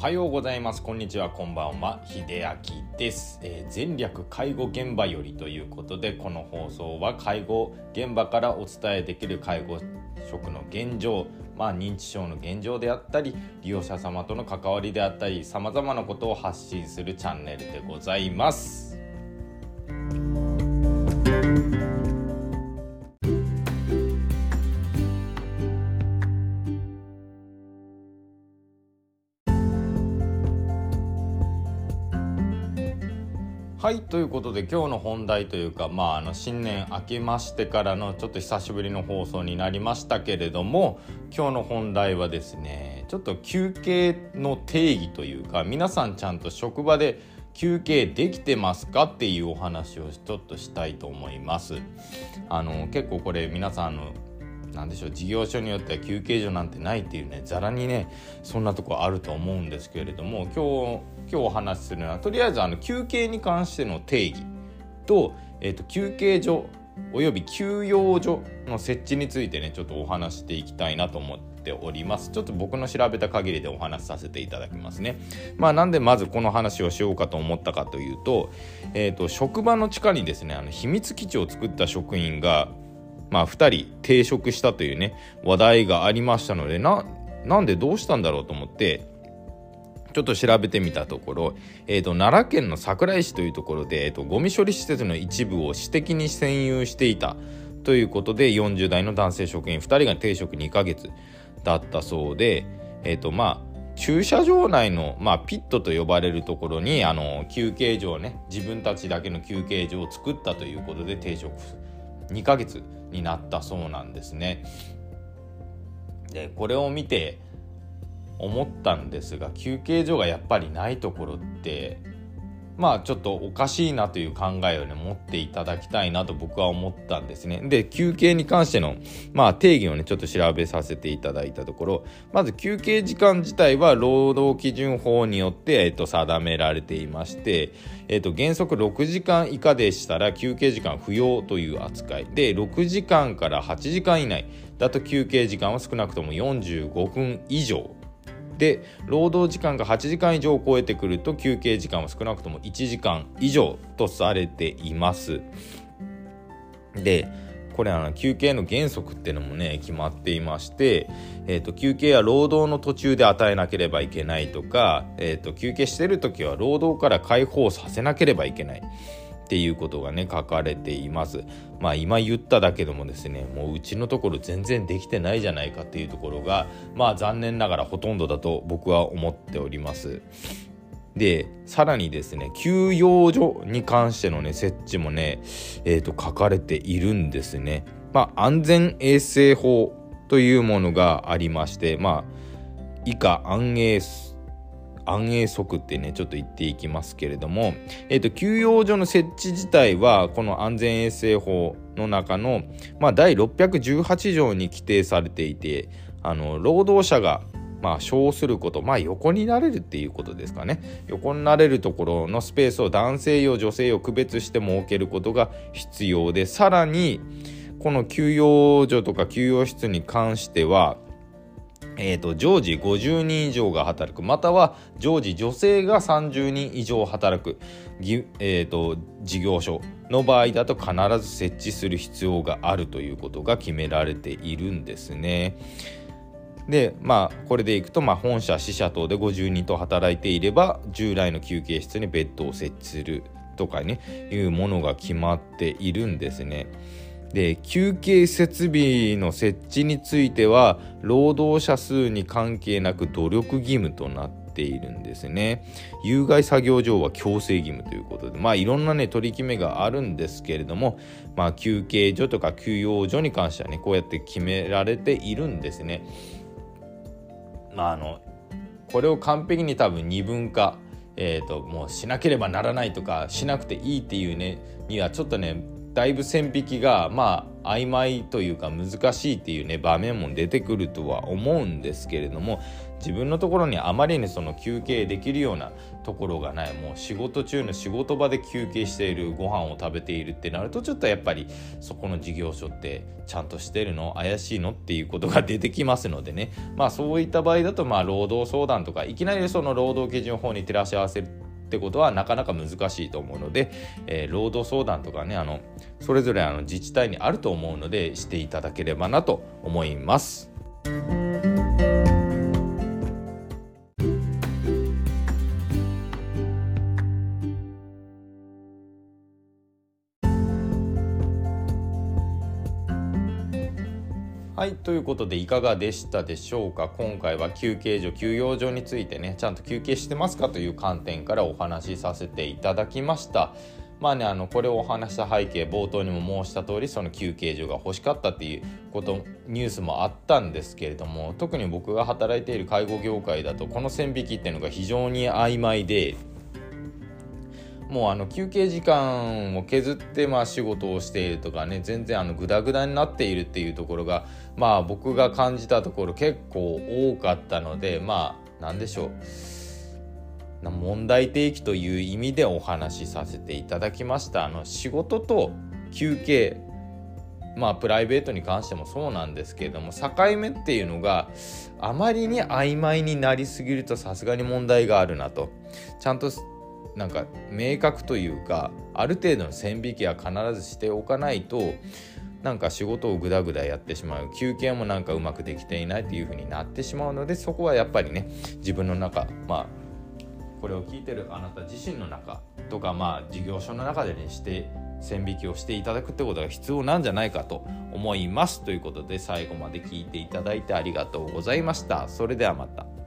おはようございます。こんにちは。こんばんは。秀明です、えー、前略介護現場よりということでこの放送は介護現場からお伝えできる介護職の現状まあ、認知症の現状であったり利用者様との関わりであったりさまざまなことを発信するチャンネルでございます。はいということで今日の本題というか、まあ、あの新年明けましてからのちょっと久しぶりの放送になりましたけれども今日の本題はですねちょっと休憩の定義というか皆さんちゃんと職場で休憩できてますかっていうお話をちょっとしたいと思います。あの結構これ皆さんの何でしょう事業所によっては休憩所なんてないっていうねざらにねそんなとこあると思うんですけれども今日今日お話しするのはとりあえずあの休憩に関しての定義と,、えーと、休憩所および休養所の設置についてねちょっとお話していきたいなと思っております。ちょっと僕の調べた限りでお話しさせていただきますね。まあなんでまずこの話をしようかと思ったかというと,、えーと職場の地下にですねあの秘密基地を作った職員がまあ、2人停職したというね話題がありましたのでななんでどうしたんだろうと思ってちょっと調べてみたところ、えーと、奈良県の桜井市というところで、えーと、ゴミ処理施設の一部を私的に占有していたということで40代の男性職員2人が停職2ヶ月だったそうで、えーとまあ、駐車場内の、まあ、ピットと呼ばれるところにあの休憩所をね自分たちだけの休憩所を作ったということで停職2ヶ月になったそうなんですね。でこれを見て思ったんですが休憩所がやっぱりないところってまあちょっとおかしいなという考えをね持っていただきたいなと僕は思ったんですね。で休憩に関してのまあ定義をねちょっと調べさせていただいたところ。まず休憩時間自体は労働基準法によって、えっと、定められていまして、えっと、原則6時間以下でしたら休憩時間不要という扱い。で6時間から8時間以内だと休憩時間は少なくとも45分以上。で労働時間が8時間以上を超えてくると休憩時間は少なくとも1時間以上とされています。でこれあの休憩の原則っていうのもね決まっていまして、えーと、休憩は労働の途中で与えなければいけないとか、えーと休憩してる時は労働から解放させなければいけない。っていうことがね書かれています。まあ今言っただけでもですねもううちのところ全然できてないじゃないかっていうところがまあ残念ながらほとんどだと僕は思っております。でさらにですね休養所に関してのね設置もねえー、と書かれているんですね。まあ安全衛生法というものがありましてまあ以下安営安営則ってねちょっと言っていきますけれども、えーと、休養所の設置自体はこの安全衛生法の中の、まあ、第618条に規定されていてあの労働者がまあ、小すること、まあ、横になれるっていうことですかね。横になれるところのスペースを男性用、女性用区別して設けることが必要で、さらに、この休養所とか休養室に関しては、えーと、常時50人以上が働くまたは常時女性が30人以上働く、えーと、事業所の場合だと必ず設置する必要があるということが決められているんですね。でまあこれでいくと、まあ、本社支社等で50人と働いていれば従来の休憩室にベッドを設置するとかねいうものが決まっているんですね。で休憩設備の設置については労働者数に関係なく努力義務となっているんですね。有害作業上は強制義務ということでまあいろんなね取り決めがあるんですけれどもまあ休憩所とか休養所に関してはねこうやって決められているんですね。まああのこれを完璧に多分二分化えー、ともうしなければならないとかしなくていいっていうねにはちょっとねだいぶ線引きがまあ曖昧というか難しいっていうね場面も出てくるとは思うんですけれども自分のところにあまりにその休憩できるようなところがない。もう仕事中の仕事場で休憩しているご飯を食べているってなるとちょっとやっぱりそこの事業所ってちゃんとしてるの？怪しいのっていうことが出てきますのでね。まあそういった場合だとまあ労働相談とかいきなりその労働基準法に照らし合わせるってことはなかなか難しいと思うので、えー、労働相談とかねあのそれぞれあの自治体にあると思うのでしていただければなと思います。はいということでいかがでしたでしょうか？今回は休憩所休養所についてねちゃんと休憩してますかという観点からお話しさせていただきました。まあねあのこれをお話した背景冒頭にも申した通りその休憩所が欲しかったっていうことニュースもあったんですけれども特に僕が働いている介護業界だとこの線引きっていうのが非常に曖昧でもうあの休憩時間を削ってまあ仕事をしているとかね全然あのグダグダになっているっていうところがまあ僕が感じたところ結構多かったのでまあ何でしょう。問題提起という意味でお話しさせていただきました。あの仕事と休憩まあプライベートに関してもそうなんですけれども境目っていうのがあまりに曖昧になりすぎるとさすがに問題があるなと。ちゃんとなんか明確というかある程度の線引きは必ずしておかないとなんか仕事をグダグダやってしまう。休憩もなんかうまくできていないっていう風になってしまうのでそこはやっぱりね自分の中まあこれを聞いてるあなた自身の中とかまあ事業所の中でにして線引きをしていただくってことが必要なんじゃないかと思います。ということで最後まで聞いていただいてありがとうございました。それではまた。